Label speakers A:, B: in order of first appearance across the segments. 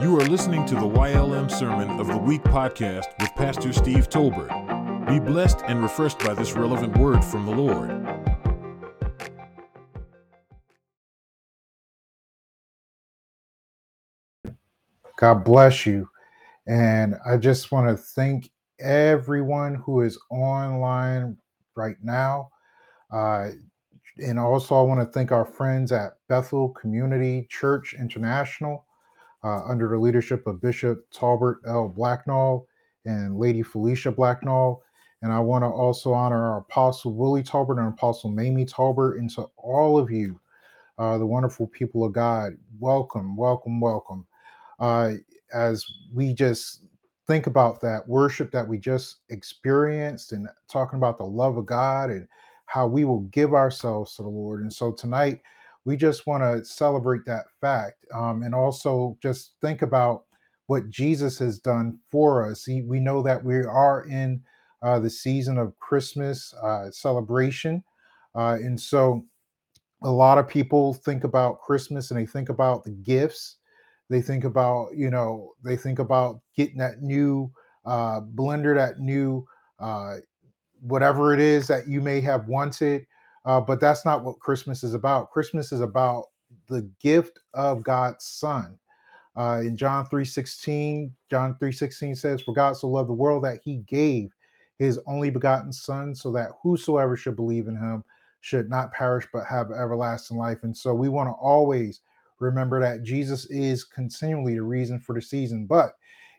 A: You are listening to the YLM Sermon of the Week podcast with Pastor Steve Tolbert. Be blessed and refreshed by this relevant word from the Lord.
B: God bless you. And I just want to thank everyone who is online right now. Uh, and also, I want to thank our friends at Bethel Community Church International uh, under the leadership of Bishop Talbert L. Blacknall and Lady Felicia Blacknall. And I want to also honor our Apostle Willie Talbert and Apostle Mamie Talbert, and to all of you, uh, the wonderful people of God. Welcome, welcome, welcome. Uh, as we just think about that worship that we just experienced and talking about the love of God and how we will give ourselves to the Lord. And so tonight, we just want to celebrate that fact um, and also just think about what Jesus has done for us. He, we know that we are in uh, the season of Christmas uh, celebration. Uh, and so a lot of people think about Christmas and they think about the gifts. They think about, you know, they think about getting that new uh, blender, that new uh, whatever it is that you may have wanted uh, but that's not what Christmas is about. Christmas is about the gift of God's Son. Uh, in John 3:16, John 3:16 says, For God so loved the world that he gave his only begotten son, so that whosoever should believe in him should not perish but have everlasting life. And so we want to always remember that Jesus is continually the reason for the season. But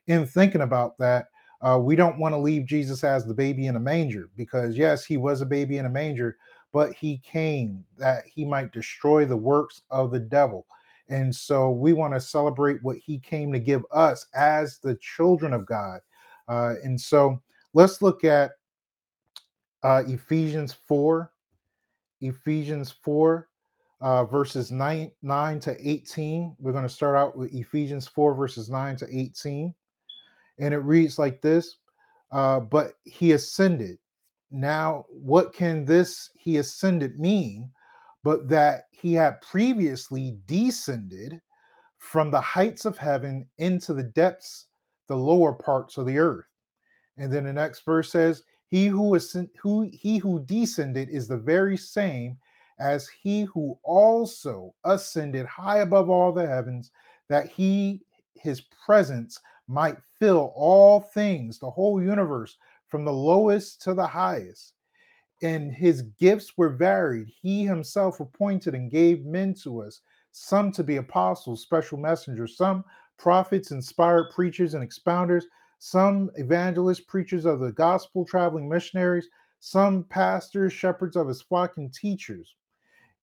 B: in thinking about that, uh, we don't want to leave Jesus as the baby in a manger because, yes, he was a baby in a manger, but he came that he might destroy the works of the devil. And so we want to celebrate what he came to give us as the children of God. Uh, and so let's look at uh, Ephesians 4, Ephesians 4, uh, verses 9, 9 to 18. We're going to start out with Ephesians 4, verses 9 to 18. And it reads like this uh, But he ascended now, what can this he ascended mean? But that he had previously descended from the heights of heaven into the depths, the lower parts of the earth. And then the next verse says, He who is who he who descended is the very same as he who also ascended high above all the heavens, that he his presence might fill all things, the whole universe from the lowest to the highest. And his gifts were varied. He himself appointed and gave men to us, some to be apostles, special messengers, some prophets, inspired preachers and expounders, some evangelists, preachers of the gospel, traveling missionaries, some pastors, shepherds of his flock, and teachers.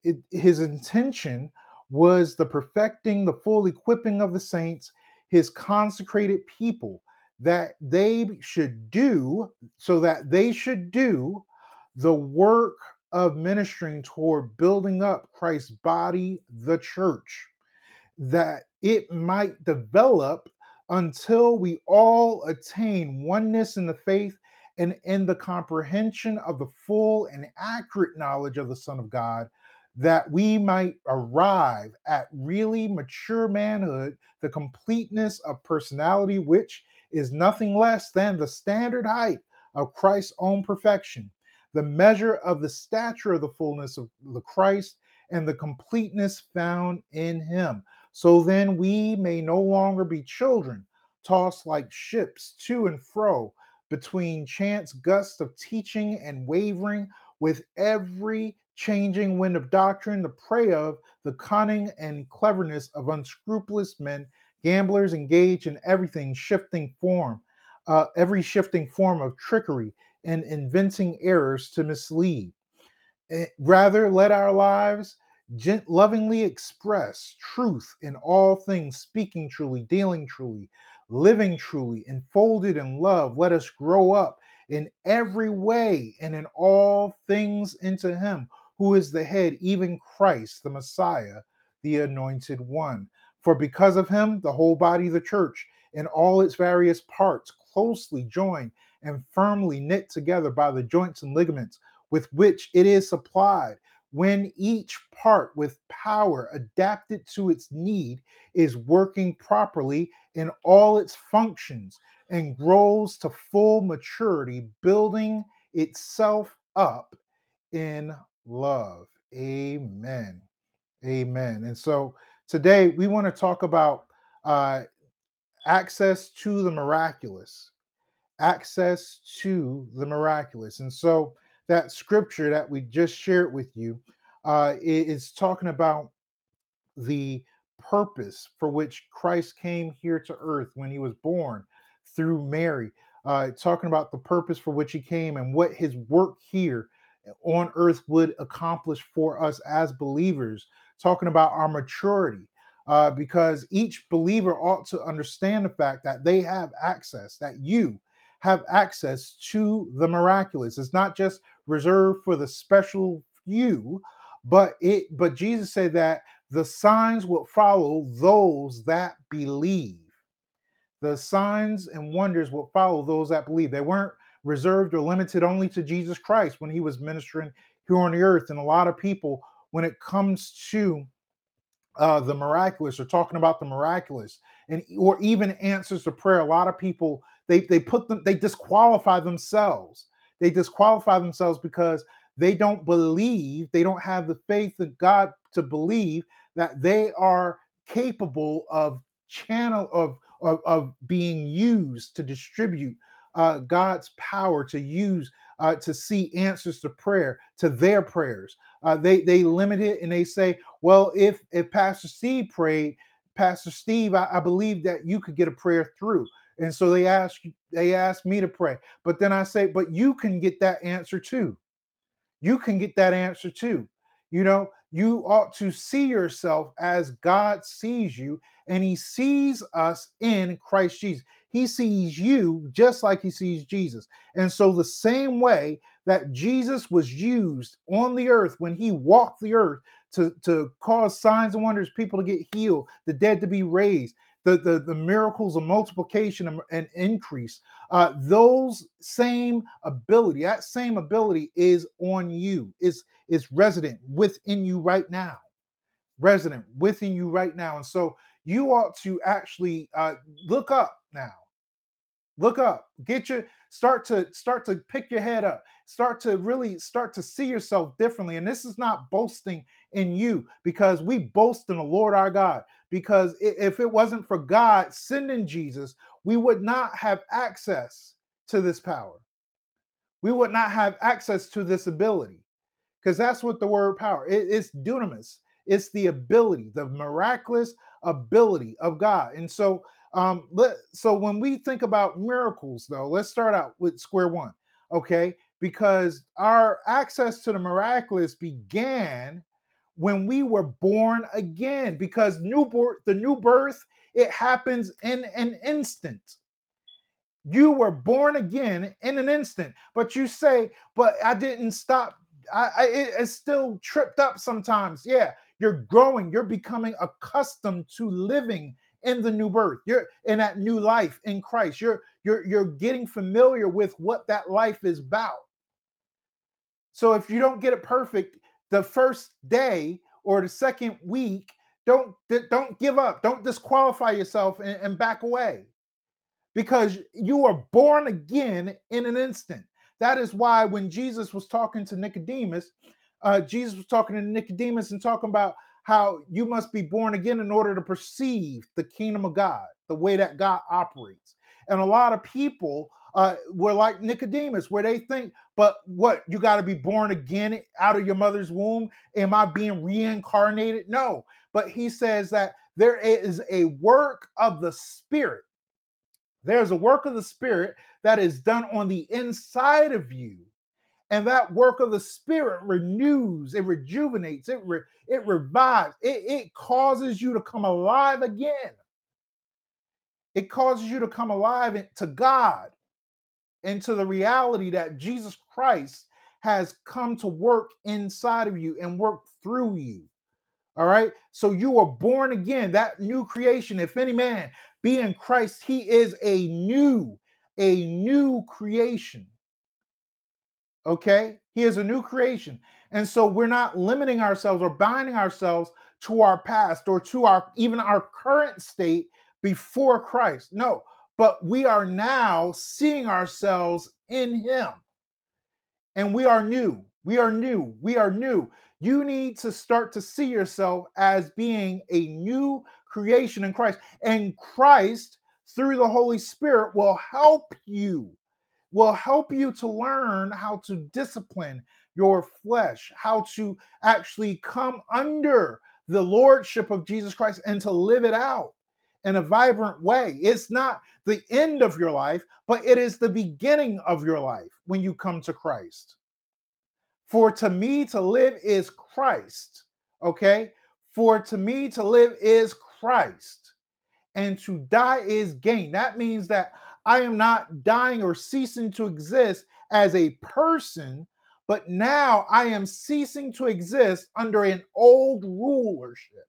B: It, his intention was the perfecting, the full equipping of the saints, his consecrated people that they should do so that they should do the work of ministering toward building up Christ's body, the church, that it might develop until we all attain oneness in the faith and in the comprehension of the full and accurate knowledge of the Son of God, that we might arrive at really mature manhood, the completeness of personality, which is nothing less than the standard height of Christ's own perfection, the measure of the stature of the fullness of the Christ, and the completeness found in him. So then we may no longer be children, tossed like ships to and fro between chance gusts of teaching and wavering with every changing wind of doctrine, the prey of the cunning and cleverness of unscrupulous men Gamblers engage in everything shifting form, uh, every shifting form of trickery and inventing errors to mislead. Eh, rather, let our lives gent- lovingly express truth in all things, speaking truly, dealing truly, living truly, enfolded in love. Let us grow up in every way and in all things into Him who is the head, even Christ, the Messiah, the anointed one. For because of him, the whole body of the church in all its various parts, closely joined and firmly knit together by the joints and ligaments with which it is supplied, when each part with power adapted to its need is working properly in all its functions and grows to full maturity, building itself up in love. Amen. Amen. And so today we want to talk about uh, access to the miraculous. Access to the miraculous. And so that scripture that we just shared with you uh, is talking about the purpose for which Christ came here to earth when he was born through Mary, uh, talking about the purpose for which he came and what his work here on earth would accomplish for us as believers, talking about our maturity. Uh, because each believer ought to understand the fact that they have access, that you have access to the miraculous. It's not just reserved for the special few, but it but Jesus said that the signs will follow those that believe. The signs and wonders will follow those that believe. They weren't reserved or limited only to Jesus Christ when he was ministering here on the earth. And a lot of people, when it comes to uh, the miraculous or talking about the miraculous and or even answers to prayer, a lot of people they they put them they disqualify themselves. They disqualify themselves because they don't believe, they don't have the faith of God to believe that they are capable of channel of of, of being used to distribute uh, God's power to use uh, to see answers to prayer to their prayers. Uh, they they limit it and they say, well, if if Pastor Steve prayed, Pastor Steve, I, I believe that you could get a prayer through. And so they ask they ask me to pray. But then I say, but you can get that answer too. You can get that answer too. You know, you ought to see yourself as God sees you, and He sees us in Christ Jesus. He sees you just like He sees Jesus. And so, the same way that Jesus was used on the earth when He walked the earth to, to cause signs and wonders, people to get healed, the dead to be raised, the, the, the miracles of multiplication and, increase, uh, those same ability, that same ability is on you, is, is resident within you right now. Resident within you right now. And so you ought to actually uh, look up now. Look up, get your start to start to pick your head up, start to really start to see yourself differently. And this is not boasting in you because we boast in the Lord our God because if it wasn't for God sending Jesus, we would not have access to this power. We would not have access to this ability because that's what the word power it, it's dunamis. It's the ability, the miraculous ability of God. And so, um, let, so when we think about miracles, though, let's start out with square one, okay? Because our access to the miraculous began when we were born again because new birth, the new birth, it happens in an instant. You were born again in an instant, but you say, but I didn't stop. I, I it's still tripped up sometimes. Yeah, you're growing, you're becoming accustomed to living in the new birth. You're in that new life in Christ. You're you're you're getting familiar with what that life is about. So if you don't get it perfect, the first day or the second week, don't don't give up. Don't disqualify yourself and, and back away because you are born again in an instant. That is why when Jesus was talking to Nicodemus, uh, Jesus was talking to Nicodemus and talking about how you must be born again in order to perceive the kingdom of God, the way that God operates. And a lot of people uh, were like Nicodemus, where they think, but what you got to be born again out of your mother's womb? Am I being reincarnated? No, but he says that there is a work of the Spirit. There's a work of the Spirit that is done on the inside of you. And that work of the Spirit renews, it rejuvenates, it, re, it revives, it, it causes you to come alive again. It causes you to come alive to God into the reality that Jesus Christ has come to work inside of you and work through you. All right. So you are born again, that new creation. If any man be in Christ, he is a new, a new creation. Okay. He is a new creation. And so we're not limiting ourselves or binding ourselves to our past or to our even our current state before Christ. No, but we are now seeing ourselves in him. And we are new. We are new. We are new. You need to start to see yourself as being a new creation in Christ. And Christ, through the Holy Spirit, will help you, will help you to learn how to discipline your flesh, how to actually come under the lordship of Jesus Christ and to live it out in a vibrant way. It's not the end of your life, but it is the beginning of your life when you come to Christ. For to me to live is Christ. Okay. For to me to live is Christ. And to die is gain. That means that I am not dying or ceasing to exist as a person, but now I am ceasing to exist under an old rulership.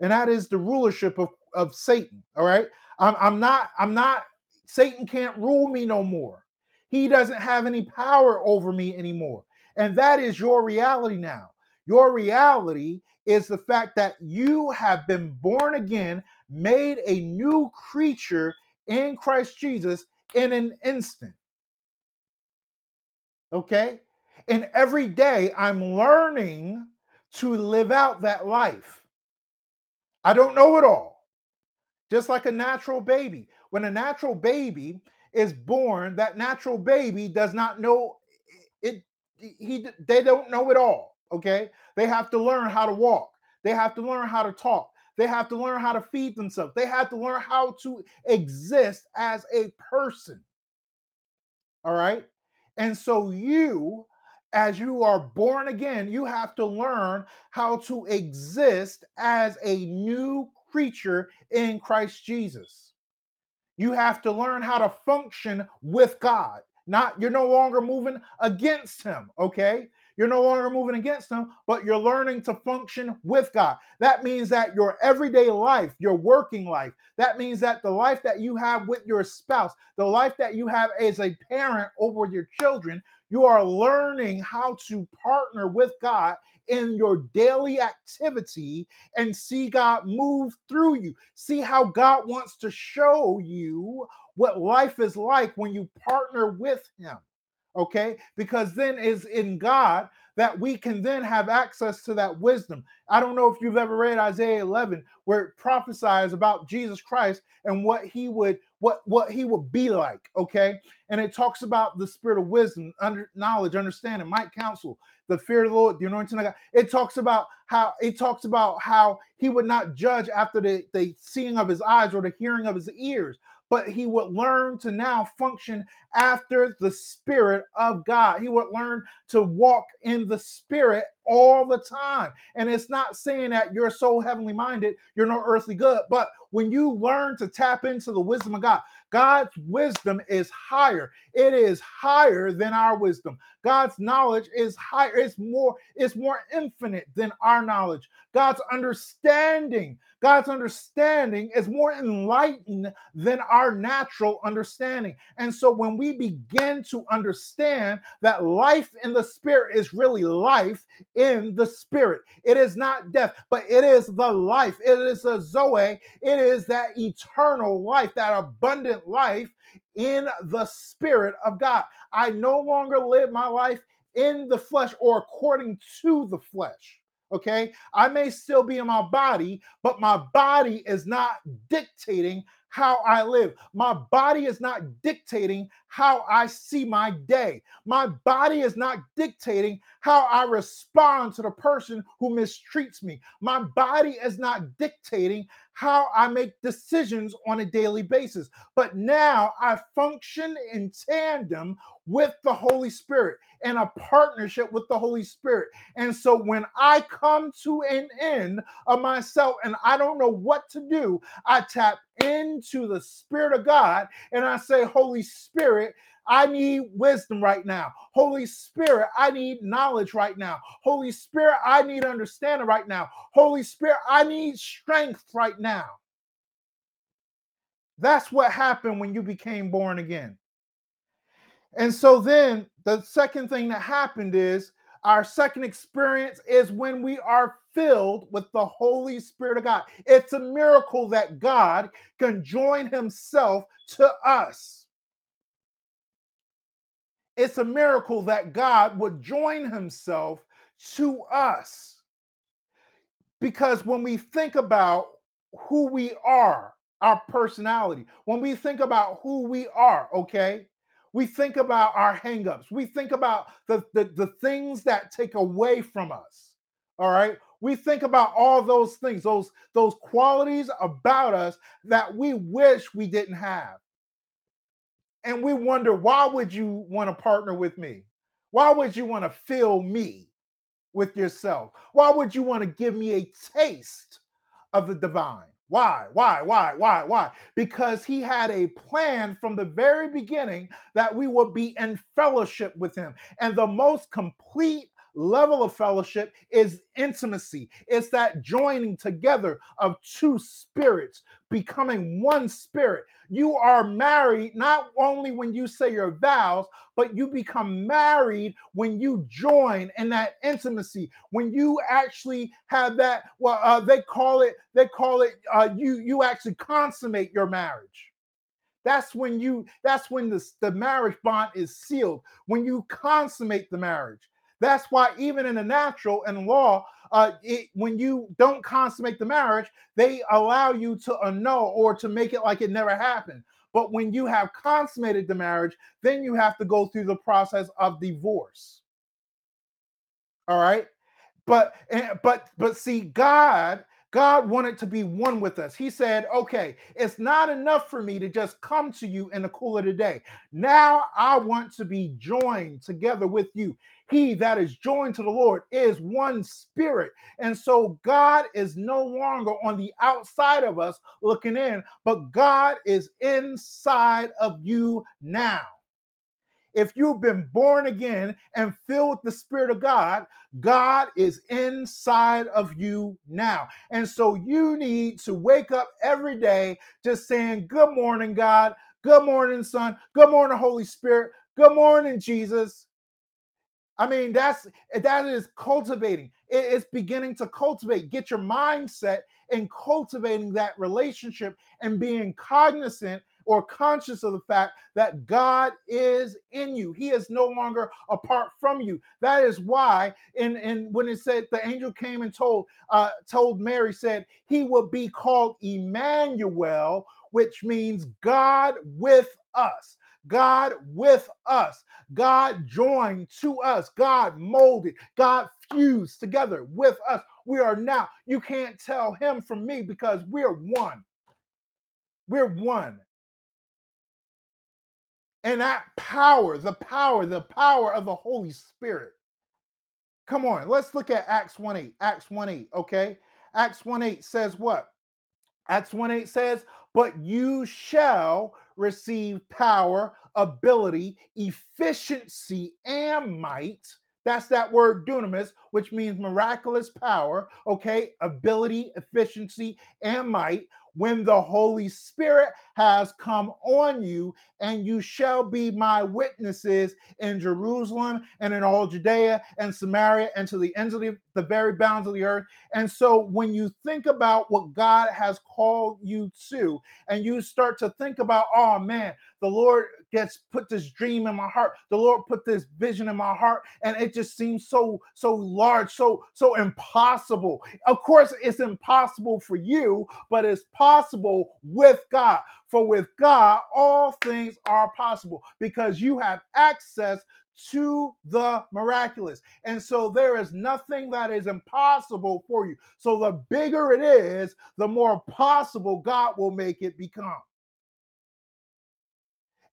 B: And that is the rulership of, of Satan. All right. I'm, I'm not, I'm not, Satan can't rule me no more. He doesn't have any power over me anymore. And that is your reality now. Your reality is the fact that you have been born again, made a new creature in Christ Jesus in an instant. Okay? And every day I'm learning to live out that life. I don't know it all. Just like a natural baby. When a natural baby is born, that natural baby does not know it he they don't know it all, okay? They have to learn how to walk. They have to learn how to talk. They have to learn how to feed themselves. They have to learn how to exist as a person. All right? And so you as you are born again, you have to learn how to exist as a new creature in Christ Jesus. You have to learn how to function with God. Not you're no longer moving against him, okay? You're no longer moving against him, but you're learning to function with God. That means that your everyday life, your working life, that means that the life that you have with your spouse, the life that you have as a parent over your children, you are learning how to partner with God in your daily activity and see God move through you. See how God wants to show you what life is like when you partner with Him. Okay, because then is in God that we can then have access to that wisdom. I don't know if you've ever read Isaiah 11 where it prophesies about Jesus Christ and what he would what what he would be like, okay? And it talks about the spirit of wisdom, under knowledge, understanding, might counsel, the fear of the Lord, the anointing of God. It talks about how it talks about how he would not judge after the, the seeing of his eyes or the hearing of his ears, but he would learn to now function after the Spirit of God. He would learn to walk in the Spirit all the time. And it's not saying that you're so heavenly minded, you're no earthly good, but when you learn to tap into the wisdom of God, God's wisdom is higher. It is higher than our wisdom. God's knowledge is higher. It's more, it's more infinite than our knowledge. God's understanding, God's understanding is more enlightened than our natural understanding. And so when we begin to understand that life in the spirit is really life in the spirit, it is not death, but it is the life. It is a Zoe. It is that eternal life, that abundant life in the spirit of God. I no longer live my life in the flesh or according to the flesh. Okay. I may still be in my body, but my body is not dictating how I live. My body is not dictating how I see my day. My body is not dictating how I respond to the person who mistreats me. My body is not dictating how I make decisions on a daily basis. But now I function in tandem with the Holy Spirit and a partnership with the Holy Spirit. And so when I come to an end of myself and I don't know what to do, I tap into the Spirit of God and I say, Holy Spirit, I need wisdom right now. Holy Spirit, I need knowledge right now. Holy Spirit, I need understanding right now. Holy Spirit, I need strength right now. That's what happened when you became born again. And so then the second thing that happened is our second experience is when we are filled with the Holy Spirit of God. It's a miracle that God can join himself to us. It's a miracle that God would join himself to us. Because when we think about who we are, our personality, when we think about who we are, okay, we think about our hangups. We think about the, the, the things that take away from us. All right. We think about all those things, those, those qualities about us that we wish we didn't have. And we wonder, why would you want to partner with me? Why would you want to fill me with yourself? Why would you want to give me a taste of the divine? Why? Why? Why? Why? Why? Because he had a plan from the very beginning that we would be in fellowship with him. And the most complete level of fellowship is intimacy. It's that joining together of two spirits, becoming one spirit. You are married not only when you say your vows, but you become married when you join in that intimacy. When you actually have that, well, uh, they call it, they call it, uh, you you actually consummate your marriage. That's when you, that's when the, the marriage bond is sealed. When you consummate the marriage. That's why even in the natural and law, uh, it, when you don't consummate the marriage, they allow you to annul or to make it like it never happened. But when you have consummated the marriage, then you have to go through the process of divorce. All right. But eh, but but see, God God wanted to be one with us. He said, okay, it's not enough for me to just come to you in the cool of the day. Now I want to be joined together with you. He that is joined to the Lord is one spirit. And so God is no longer on the outside of us looking in, but God is inside of you now if you've been born again and filled with the Spirit of God, God is inside of you now. And so you need to wake up every day just saying, Good morning, God. Good morning, Son. Good morning, Holy Spirit. Good morning, Jesus. I mean, that's that is cultivating. It's beginning to cultivate. Get your mindset in cultivating that relationship and being cognizant or conscious of the fact that God is in you. He is no longer apart from you. That is why, in, in when it said the angel came and told uh, told Mary, said he will be called Emmanuel, which means God with us. God with us, God joined to us, God molded, God fused together with us. We are now, you can't tell him from me because we're one. We're one. And that power, the power, the power of the Holy Spirit. Come on, let's look at Acts 1 8. Acts 1 8, okay? Acts 1 8 says what? Acts 1 8 says, But you shall receive power, ability, efficiency, and might. That's that word dunamis, which means miraculous power, okay? Ability, efficiency, and might when the Holy Spirit has come on you, and you shall be my witnesses in Jerusalem and in all Judea and Samaria and to the ends of the, the very bounds of the earth. And so when you think about what God has called you to, and you start to think about, oh man, the Lord gets put this dream in my heart. The Lord put this vision in my heart, and it just seems so so large, so so impossible. Of course, it's impossible for you, but it's possible with God. For with God, all things are possible because you have access to the miraculous. And so there is nothing that is impossible for you. So the bigger it is, the more possible God will make it become.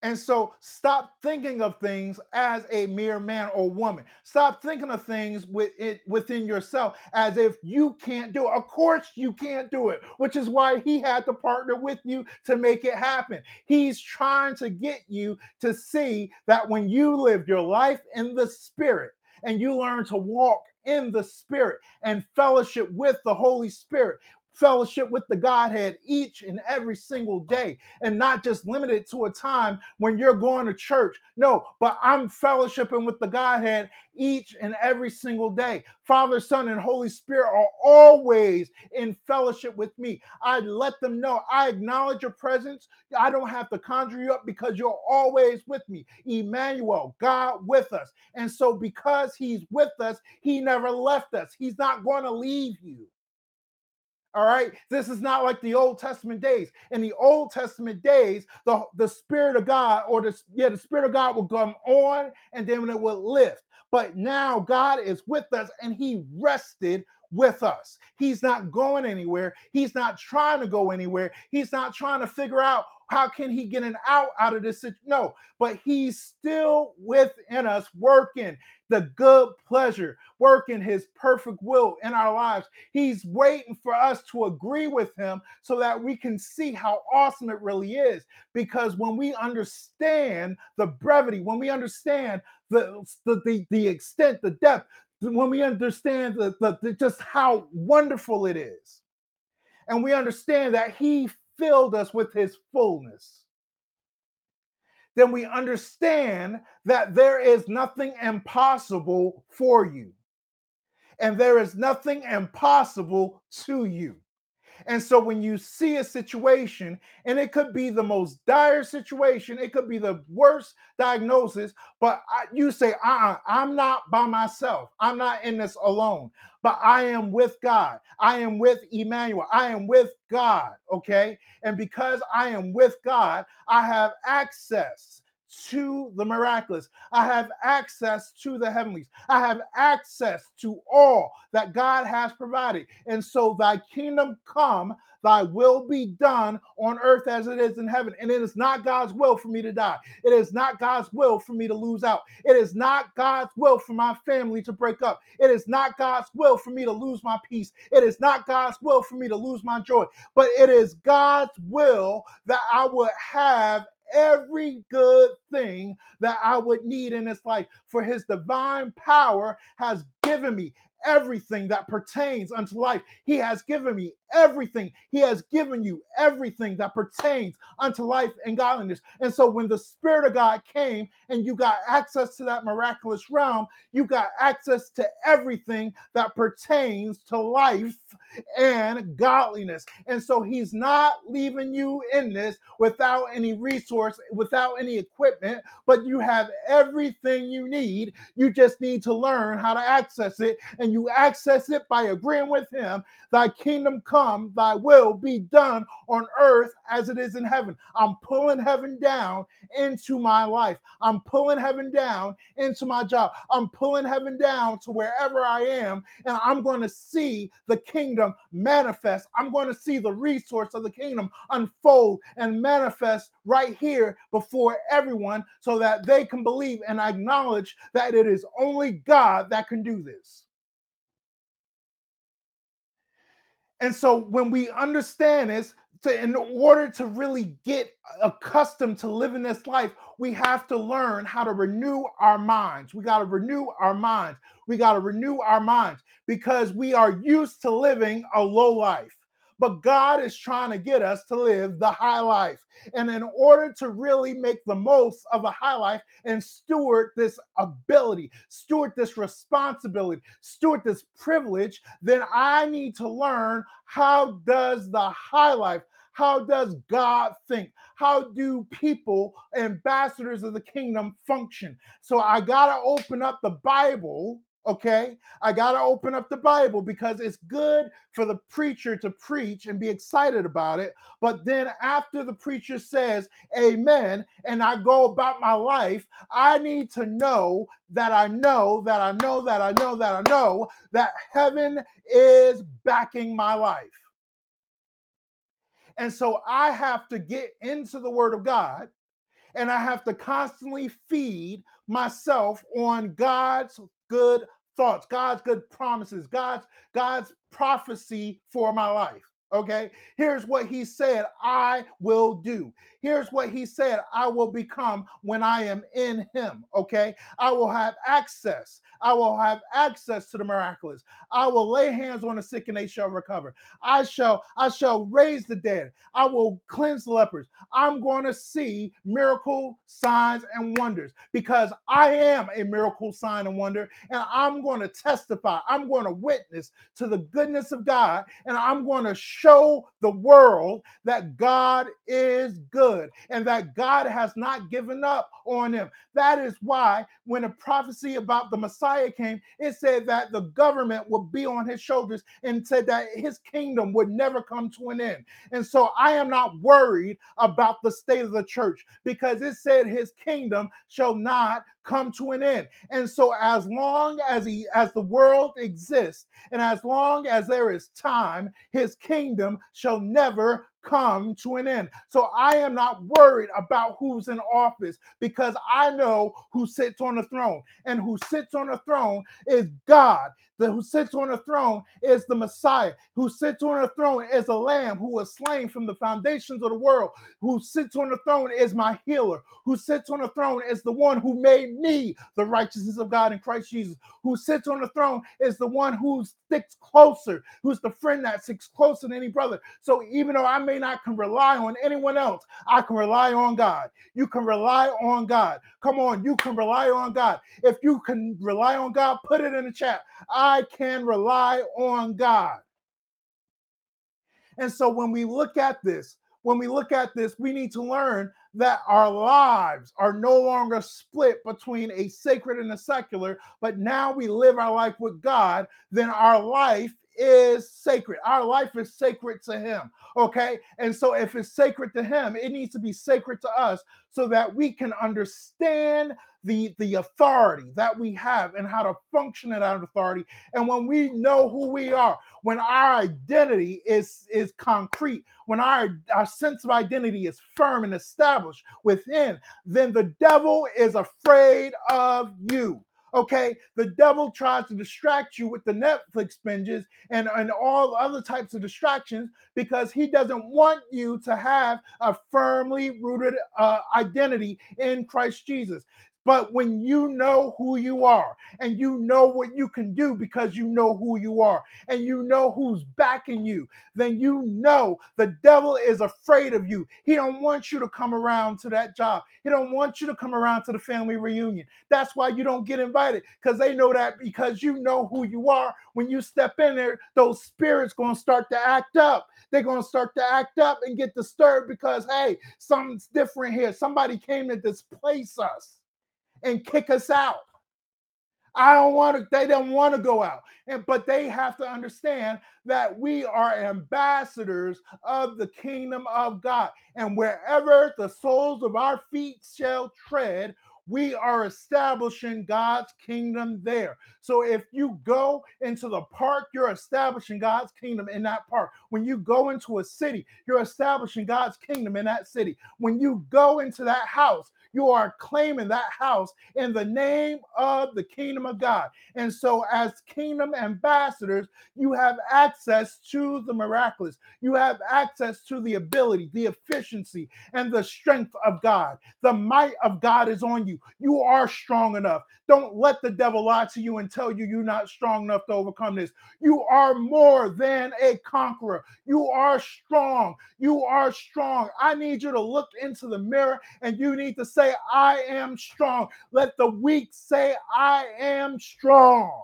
B: And so stop thinking of things as a mere man or woman. Stop thinking of things with it within yourself as if you can't do it. Of course you can't do it, which is why he had to partner with you to make it happen. He's trying to get you to see that when you live your life in the spirit and you learn to walk in the spirit and fellowship with the Holy Spirit, fellowship with the Godhead each and every single day and not just limited to a time when you're going to church. No, but I'm fellowshipping with the Godhead each and every single day. Father, Son, and Holy Spirit are always in fellowship with me. I let them know I acknowledge your presence. I don't have to conjure you up because you're always with me. Emmanuel, God with us. And so, because He's with us, He never left us. He's not going to leave you. All right. This is not like the Old Testament days. In the Old Testament days, the, the Spirit of God, or the yeah, the Spirit of God will come on and then it will lift. But now God is with us and He rested with us. He's not going anywhere. He's not trying to go anywhere. He's not trying to figure out how can he get an out out of this. No, but he's still within us working the good pleasure, working his perfect will in our lives. He's waiting for us to agree with him so that we can see how awesome it really is. Because when we understand the brevity, when we understand the, the, the, the extent, the depth, when we understand the, the, the, just how wonderful it is, and we understand that He filled us with His fullness, then we understand that there is nothing impossible for you, and there is nothing impossible to you. And so when you see a situation, and it could be the most dire situation, it could be the worst diagnosis, but I, you say, uh-uh, I'm not by myself. I'm not in this alone, but I am with God. I am with Emmanuel. I am with God. Okay. And because I am with God, I have access to the miraculous. I have access to the heavenlies. I have access to all that God has provided. And so, thy kingdom come, thy will be done on earth as it is in heaven. And it is not God's will for me to die. It is not God's will for me to lose out. It is not God's will for my family to break up. It is not God's will for me to lose my peace. It is not God's will for me to lose my joy. But it is God's will that I would have every good thing that I would need in this life. For his divine power has given me everything that pertains unto life. He has given me everything. He has given you everything that pertains unto life and godliness. And so when the Spirit of God came and you got access to that miraculous realm, you got access to everything that pertains to life and godliness. And so he's not leaving you in this without any resource, without any equipment, but you have everything you need. You just need to learn how to access it. And you access it by agreeing with him. Thy kingdom come, thy will be done on earth as it is in heaven. I'm pulling heaven down into my life. I'm pulling heaven down into my job. I'm pulling heaven down to wherever I am, and I'm going to see the kingdom manifest. I'm going to see the resource of the kingdom unfold and manifest right here before everyone so that they can believe and acknowledge that it is only God that can do this. And so when we understand this, to, in order to really get accustomed to living this life, we have to learn how to renew our minds. We got to renew our minds. We got to renew our minds because we are used to living a low life. But God is trying to get us to live the high life. And in order to really make the most of a high life and steward this ability, steward this responsibility, steward this privilege, then I need to learn how does the high life how does God think? How do people, ambassadors of the kingdom, function? So I got to open up the Bible Okay, I got to open up the Bible because it's good for the preacher to preach and be excited about it. But then, after the preacher says amen, and I go about my life, I need to know that I know that I know that I know that I know that heaven is backing my life. And so I have to get into the Word of God and I have to constantly feed myself on God's good thoughts, God's good promises, God's God's prophecy for my life. Okay, here's what he said I will do. Here's what he said I will become when I am in him. Okay, I will have access. I will have access to the miraculous. I will lay hands on the sick and they shall recover. I shall, I shall raise the dead. I will cleanse lepers. I'm going to see miracle signs and wonders because I am a miracle sign and wonder, and I'm going to testify. I'm going to witness to the goodness of God, and I'm going to show the world that God is good and that God has not given up on them. That is why when a prophecy about the Messiah came, it said that the government would be on his shoulders and said that his kingdom would never come to an end. And so I am not worried about the state of the church because it said his kingdom shall not come to an end. And so as long as he as the world exists and as long as there is time, his kingdom shall never come to an end. So I am not worried about who's in office because I know who sits on the throne. And who sits on the throne is God. The who sits on the throne is the Messiah. Who sits on the throne is a lamb who was slain from the foundations of the world. Who sits on the throne is my healer. Who sits on the throne is the one who made me the righteousness of God in Christ Jesus. Who sits on the throne is the one who sticks closer, who's the friend that sticks closer than any brother. So even though I may not can rely on anyone else, I can rely on God. You can rely on God. Come on, you can rely on God. If you can rely on God, put it in the chat. I can rely on God. And so when we look at this, when we look at this, we need to learn that our lives are no longer split between a sacred and a secular, but now we live our life with God, then our life is sacred. Our life is sacred to Him. Okay. And so if it's sacred to Him, it needs to be sacred to us so that we can understand the, the authority that we have and how to function in that authority. And when we know who we are, when our identity is, is concrete, when our, our sense of identity is firm and established within, then the devil is afraid of you. Okay, the devil tries to distract you with the Netflix binges and, and all other types of distractions because he doesn't want you to have a firmly rooted uh, identity in Christ Jesus. But when you know who you are and you know what you can do because you know who you are and you know who's backing you, then you know the devil is afraid of you. He don't want you to come around to that job. He don't want you to come around to the family reunion. That's why you don't get invited because they know that because you know who you are. When you step in there, those spirits going to start to act up. They're going to start to act up and get disturbed because hey, something's different here. Somebody came to displace us and kick us out. I don't want to, they don't want to go out. And but they have to understand that we are ambassadors of the kingdom of God. And wherever the soles of our feet shall tread, we are establishing God's kingdom there. So if you go into the park, you're establishing God's kingdom in that park. When you go into a city, you're establishing God's kingdom in that city. When you go into that house, you are claiming that house in the name of the kingdom of God. And so, as kingdom ambassadors, you have access to the miraculous. You have access to the ability, the efficiency, and the strength of God. The might of God is on you. You are strong enough. Don't let the devil lie to you and tell you you're not strong enough to overcome this. You are more than a conqueror. You are strong. You are strong. I need you to look into the mirror and you need to say, I am strong. Let the weak say, I am strong.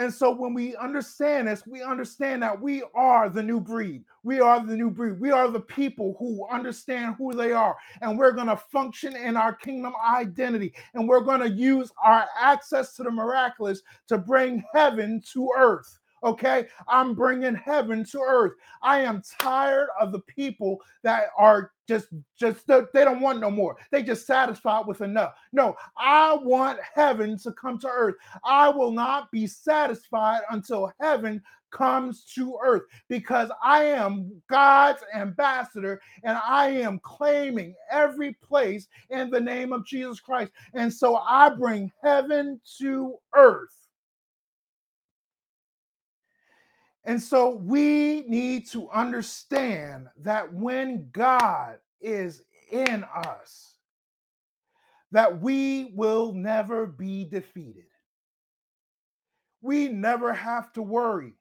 B: And so when we understand this, we understand that we are the new breed. We are the new breed. We are the people who understand who they are. And we're going to function in our kingdom identity. And we're going to use our access to the miraculous to bring heaven to earth. Okay, I'm bringing heaven to earth. I am tired of the people that are just just they don't want no more. They just satisfied with enough. No, I want heaven to come to earth. I will not be satisfied until heaven comes to earth because I am God's ambassador and I am claiming every place in the name of Jesus Christ. And so I bring heaven to earth. And so we need to understand that when God is in us, that we will never be defeated. We never have to worry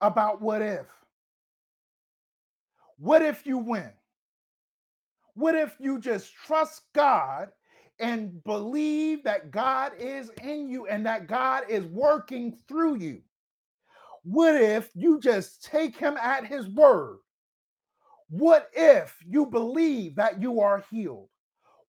B: about what if. What if you win? What if you just trust God and believe that God is in you and that God is working through you? What if you just take him at his word? What if you believe that you are healed?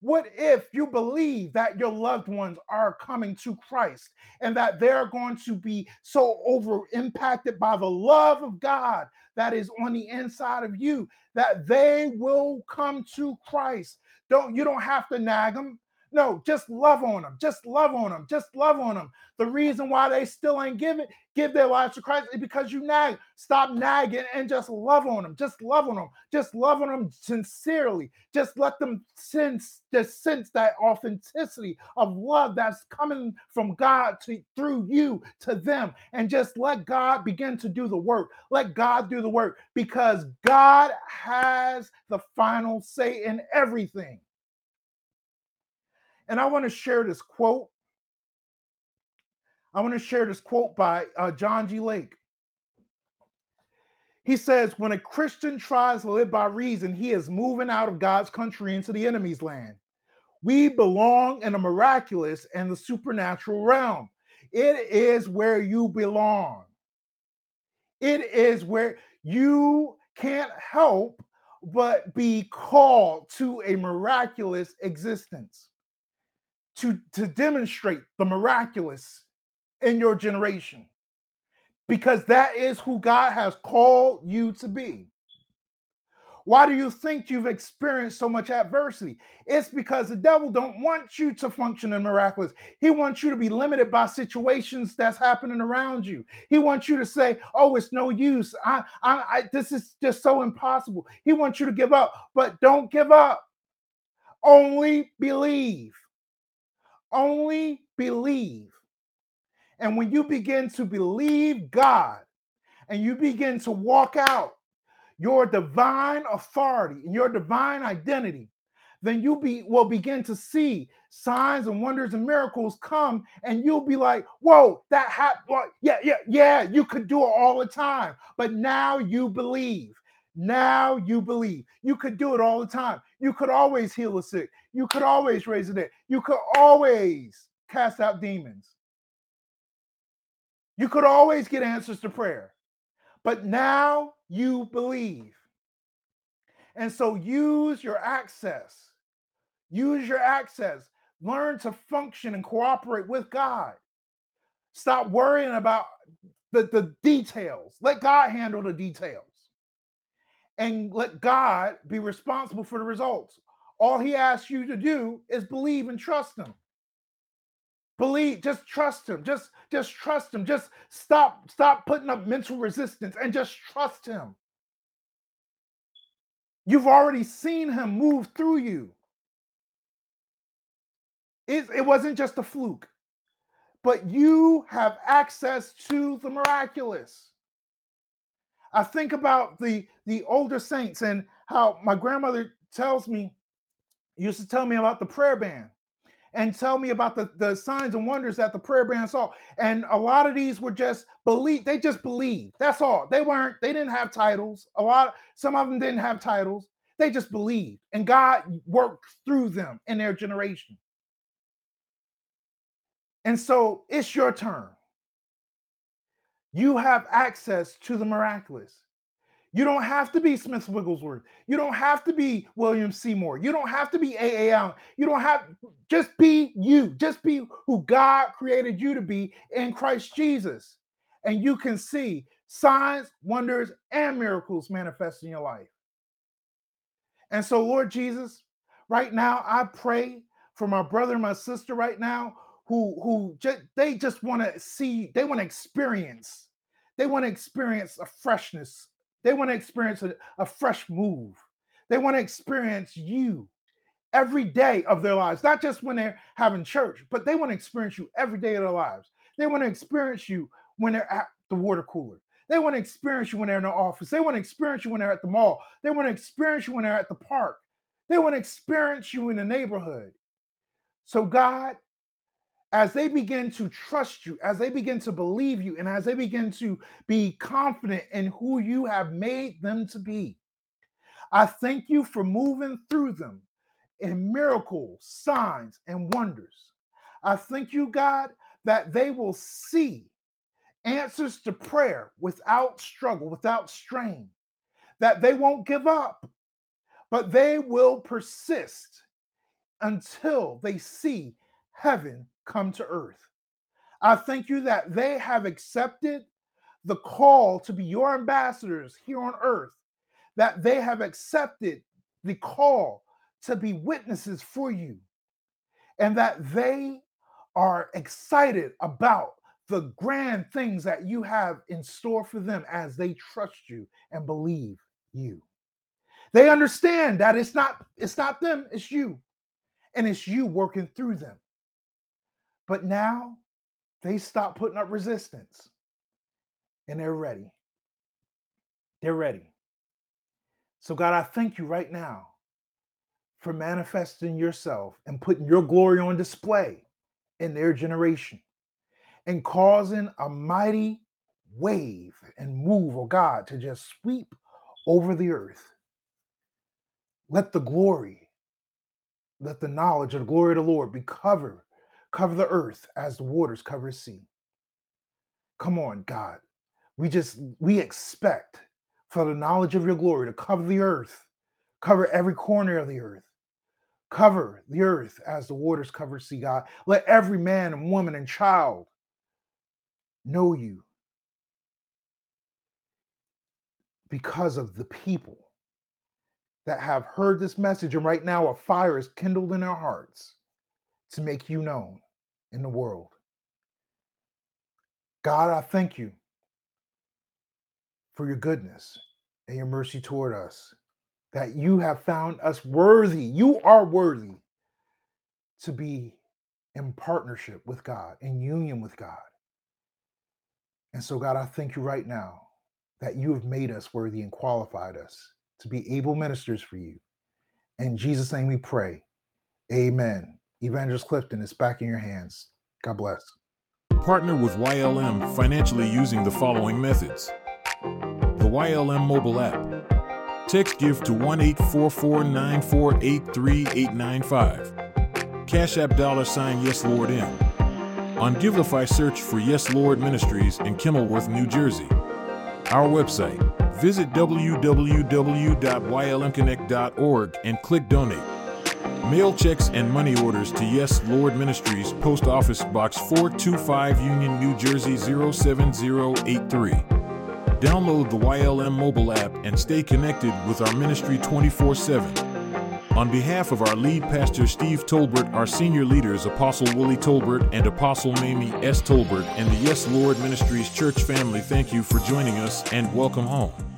B: What if you believe that your loved ones are coming to Christ and that they're going to be so over impacted by the love of God that is on the inside of you that they will come to Christ? Don't you don't have to nag them. No, just love on them. Just love on them. Just love on them. The reason why they still ain't giving give their lives to Christ is because you nag. Stop nagging and just love on them. Just love on them. Just love on them sincerely. Just let them sense, just sense that authenticity of love that's coming from God to through you to them. And just let God begin to do the work. Let God do the work because God has the final say in everything. And I want to share this quote. I want to share this quote by uh, John G. Lake. He says, When a Christian tries to live by reason, he is moving out of God's country into the enemy's land. We belong in the miraculous and the supernatural realm. It is where you belong. It is where you can't help but be called to a miraculous existence to, to demonstrate the miraculous in your generation because that is who God has called you to be. Why do you think you've experienced so much adversity? It's because the devil don't want you to function in miraculous. He wants you to be limited by situations that's happening around you. He wants you to say, "Oh, it's no use. I, I, I this is just so impossible." He wants you to give up, but don't give up. Only believe. Only believe. And when you begin to believe God and you begin to walk out your divine authority and your divine identity, then you be will begin to see signs and wonders and miracles come, and you'll be like, "Whoa, that happened! Yeah, yeah, yeah. You could do it all the time, but now you believe. Now you believe. You could do it all the time. You could always heal a sick. You could always raise a dead. You could always cast out demons. You could always get answers to prayer. But now you believe. And so use your access. Use your access. Learn to function and cooperate with God. Stop worrying about the, the details. Let God handle the details. And let God be responsible for the results. All he asks you to do is believe and trust him. Believe, just trust him. Just just trust him. Just stop stop putting up mental resistance and just trust him. You've already seen him move through you. It, it wasn't just a fluke, but you have access to the miraculous. I think about the the older saints and how my grandmother tells me used to tell me about the prayer band and tell me about the, the signs and wonders that the prayer band saw. And a lot of these were just believe, they just believed. That's all. They weren't, they didn't have titles. A lot, some of them didn't have titles. They just believed. And God worked through them in their generation. And so it's your turn. You have access to the miraculous. You don't have to be Smith Wigglesworth. You don't have to be William Seymour. You don't have to be A.A. Allen. You don't have, just be you. Just be who God created you to be in Christ Jesus. And you can see signs, wonders, and miracles manifest in your life. And so, Lord Jesus, right now, I pray for my brother and my sister right now who, who just, they just want to see, they want to experience, they want to experience a freshness they want to experience a, a fresh move. They want to experience you every day of their lives, not just when they're having church, but they want to experience you every day of their lives. They want to experience you when they're at the water cooler. They want to experience you when they're in the office. They want to experience you when they're at the mall. They want to experience you when they're at the park. They want to experience you in the neighborhood. So, God, as they begin to trust you, as they begin to believe you, and as they begin to be confident in who you have made them to be, I thank you for moving through them in miracles, signs, and wonders. I thank you, God, that they will see answers to prayer without struggle, without strain, that they won't give up, but they will persist until they see heaven come to earth. I thank you that they have accepted the call to be your ambassadors here on earth, that they have accepted the call to be witnesses for you, and that they are excited about the grand things that you have in store for them as they trust you and believe you. They understand that it's not it's not them, it's you. And it's you working through them. But now they stop putting up resistance and they're ready. They're ready. So God, I thank you right now for manifesting yourself and putting your glory on display in their generation and causing a mighty wave and move of God to just sweep over the earth. Let the glory, let the knowledge of the glory of the Lord be covered, cover the earth as the waters cover the sea. Come on, God. We just we expect for the knowledge of your glory to cover the earth, cover every corner of the earth. Cover the earth as the waters cover sea, God. Let every man and woman and child know you because of the people that have heard this message. And right now, a fire is kindled in their hearts to make you known in the world. God, I thank you for your goodness and your mercy toward us, that you have found us worthy. You are worthy to be in partnership with God, in union with God. And so, God, I thank you right now that you have made us worthy and qualified us to be able ministers for you. In Jesus' name we pray. Amen. Evangelist Clifton, it's back in your hands. God bless.
A: Partner with YLM financially using the following methods the YLM mobile app. Text give to 1 Cash App dollar sign Yes Lord M. On Givelify, search for Yes Lord Ministries in Kenilworth, New Jersey. Our website. Visit www.ylmconnect.org and click Donate. Mail checks and money orders to Yes Lord Ministries, Post Office Box 425, Union, New Jersey 07083. Download the YLM mobile app and stay connected with our ministry 24 7. On behalf of our lead pastor Steve Tolbert, our senior leaders Apostle Willie Tolbert and Apostle Mamie S. Tolbert, and the Yes Lord Ministries church family, thank you for joining us and welcome home.